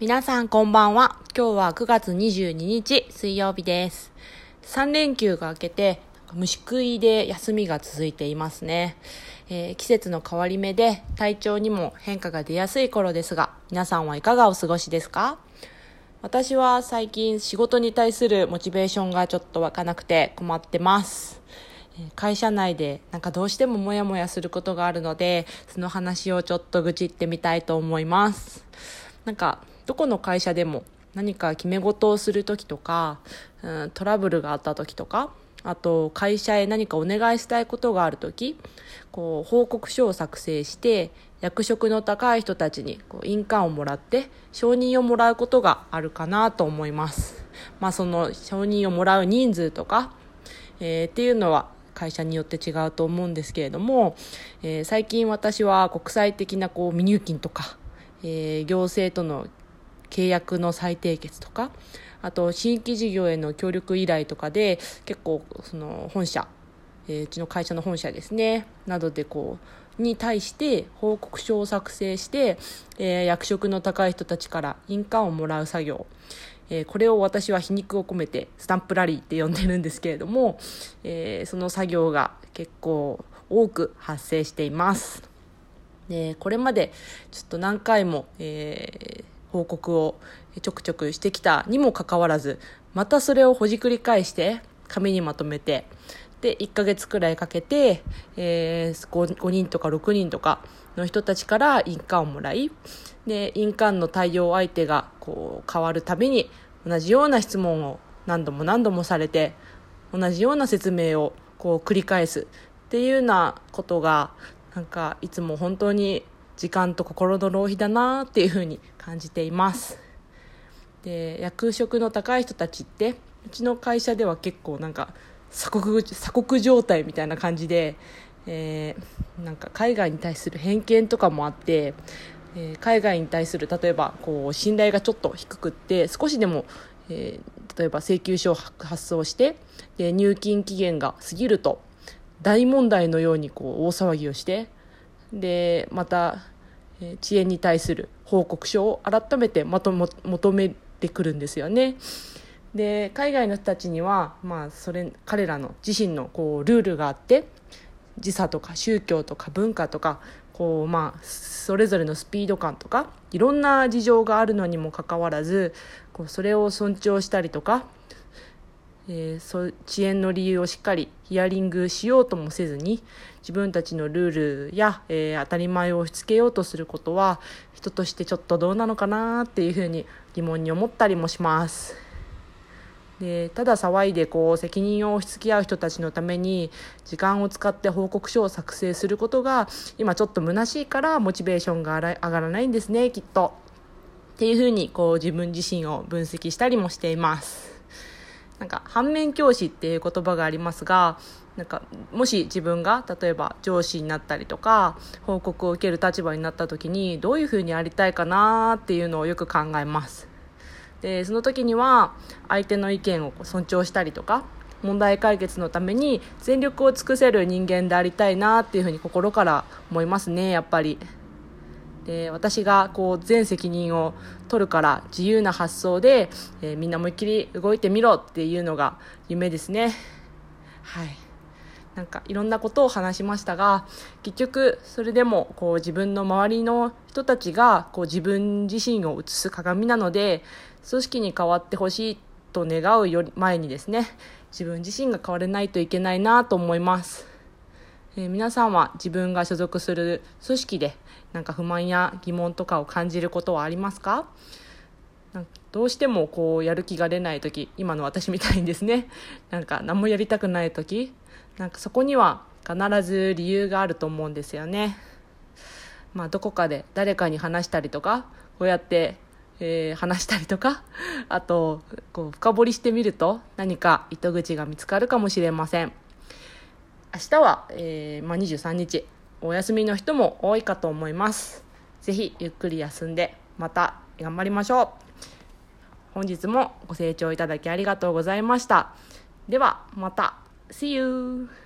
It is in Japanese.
皆さんこんばんは。今日は9月22日水曜日です。3連休が明けて虫食いで休みが続いていますね、えー季節の変わり目で体調にも変化が出やすい頃ですが、皆さんはいかがお過ごしですか？私は最近仕事に対するモチベーションがちょっと湧かなくて困ってます。会社内でなんかどうしてもモヤモヤすることがあるので、その話をちょっと愚痴ってみたいと思います。なんか、どこの会社でも何か決め事をするときとか、うん、トラブルがあったときとか、あと会社へ何かお願いしたいことがあるとき、こう報告書を作成して、役職の高い人たちにこう印鑑をもらって承認をもらうことがあるかなと思います。まあその承認をもらう人数とか、えーっていうのは会社によって違うと思うんですけれども、えー最近私は国際的なこう未入金とか、えー行政との契約の再締結とかあと新規事業への協力依頼とかで結構その本社、えーうちの会社の本社ですねなどでこうに対して報告書を作成して、えー役職の高い人たちから印鑑をもらう作業えーこれを私は皮肉を込めてスタンプラリーって呼んでるんですけれども、えーその作業が結構多く発生しています。でこれまでちょっと何回も、えー報告をちょくちょくしてきたにもかかわらずまたそれをほじくり返して紙にまとめてで1ヶ月くらいかけて、えー 5, 人とか6人とかの人たちから印鑑をもらいで印鑑の対応相手がこう変わるたびに同じような質問を何度も何度もされて同じような説明をこう繰り返すっていうようなことがなんかいつも本当に時間と心の浪費だなっていうふうに感じています。で役職の高い人たちってうちの会社では結構なんか鎖国鎖国状態みたいな感じで、えーなんか海外に対する偏見とかもあって、えー海外に対する例えばこう信頼がちょっと低くって少しでも、えー例えば請求書を発送してで入金期限が過ぎると大問題のようにこう大騒ぎをしてでまた、え遅延に対する報告書を改めてまとも求めてくるんですよね。で海外の人たちには、まあ、それ彼らの自身のこうルールがあって時差とか宗教とか文化とかこう、まあ、それぞれのスピード感とかいろんな事情があるのにもかかわらずこうそれを尊重したりとかえーそ遅延の理由をしっかりヒアリングしようともせずに自分たちのルールや、えー当たり前を押し付けようとすることは人としてちょっとどうなのかなっていうふうに疑問に思ったりもします。でただ騒いでこう責任を押し付け合う人たちのために時間を使って報告書を作成することが今ちょっと虚しいからモチベーションが上がらないんですねきっと。っていうふうにこう自分自身を分析したりもしています。なんか反面教師っていう言葉がありますがなんかもし自分が例えば上司になったりとか報告を受ける立場になった時にどういうふうにありたいかなっていうのをよく考えますでその時には相手の意見を尊重したりとか問題解決のために全力を尽くせる人間でありたいなっていうふうに心から思いますねやっぱり。で私がこう全責任を取るから自由な発想で、えーみんな思いっきり動いてみろっていうのが夢ですね。はい。なんかいろんなことを話しましたが結局それでもこう自分の周りの人たちがこう自分自身を映す鏡なので組織に変わってほしいと願うより前にですね自分自身が変われないといけないなと思います。えー皆さんは自分が所属する組織でなんか不満や疑問とかを感じることはありますか？どうしてもこうやる気が出ない時今の私みたいにですねなんか何もやりたくない時なんかそこには必ず理由があると思うんですよね。まあ、どこかで誰かに話したりとかこうやって、えー話したりとかあとこう深掘りしてみると何か糸口が見つかるかもしれません。明日は、えーまあ、23日。お休みの人も多いかと思います。ぜひゆっくり休んでまた頑張りましょう。本日もご清聴いただきありがとうございました。ではまた。See you!